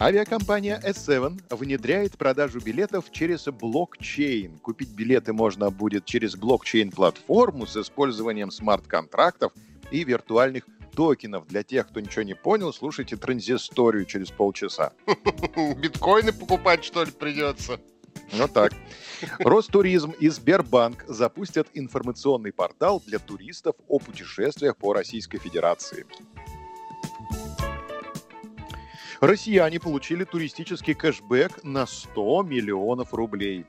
Авиакомпания S7 внедряет продажу билетов через блокчейн. Купить билеты можно будет через блокчейн-платформу с использованием смарт-контрактов и виртуальных токенов. Для тех, кто ничего не понял, слушайте транзисторию через полчаса. Биткоины покупать, что ли, придется? Вот так. Ростуризм и Сбербанк запустят информационный портал для туристов о путешествиях по Российской Федерации. Россияне получили туристический кэшбэк на 100 миллионов рублей.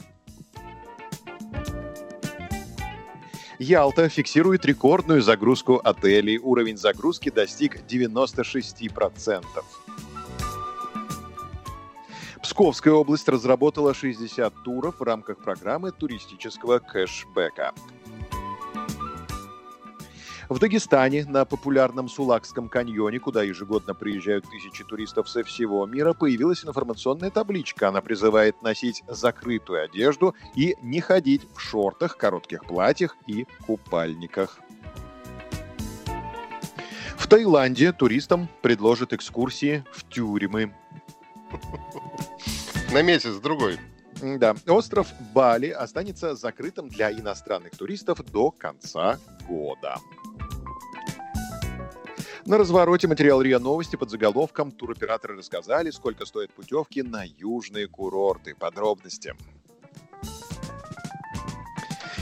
Ялта фиксирует рекордную загрузку отелей. Уровень загрузки достиг 96%. Псковская область разработала 60 туров в рамках программы туристического кэшбэка. В Дагестане на популярном Сулакском каньоне, куда ежегодно приезжают тысячи туристов со всего мира, появилась информационная табличка. Она призывает носить закрытую одежду и не ходить в шортах, коротких платьях и купальниках. В Таиланде туристам предложат экскурсии в тюрьмы. На месяц-другой. Да, остров Бали останется закрытым для иностранных туристов до конца года. На развороте материал РИА Новости под заголовком «Туроператоры рассказали, сколько стоят путевки на южные курорты». Подробности.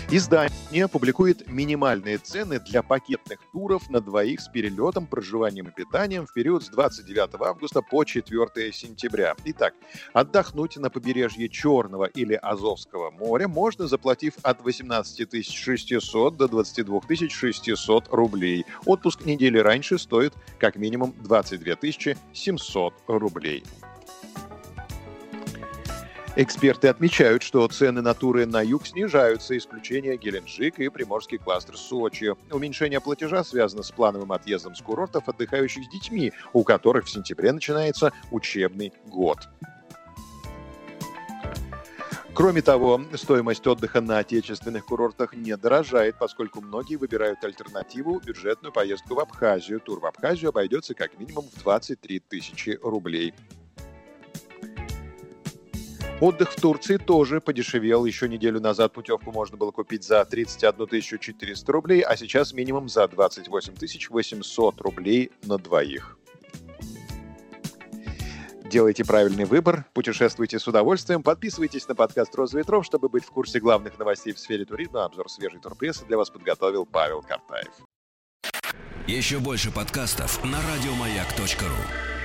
Издание публикует минимальные цены для пакетных туров на двоих с перелетом, проживанием и питанием в период с 29 августа по 4 сентября. Итак, отдохнуть на побережье Черного или Азовского моря можно, заплатив от 18 600 до 22 600 рублей. Отпуск недели раньше стоит как минимум 22 700 рублей. Эксперты отмечают, что цены на туры на юг снижаются, исключение Геленджик и приморский кластер Сочи. Уменьшение платежа связано с плановым отъездом с курортов отдыхающих с детьми, у которых в сентябре начинается учебный год. Кроме того, стоимость отдыха на отечественных курортах не дорожает, поскольку многие выбирают альтернативу – бюджетную поездку в Абхазию. Тур в Абхазию обойдется как минимум в 23 тысячи рублей. Отдых в Турции тоже подешевел. Еще неделю назад путевку можно было купить за 31 400 рублей, а сейчас минимум за 28 800 рублей на двоих. Делайте правильный выбор, путешествуйте с удовольствием, подписывайтесь на подкаст «Роза ветров», чтобы быть в курсе главных новостей в сфере туризма. Обзор свежей турпрессы для вас подготовил Павел Картаев. Еще больше подкастов на радиомаяк.ру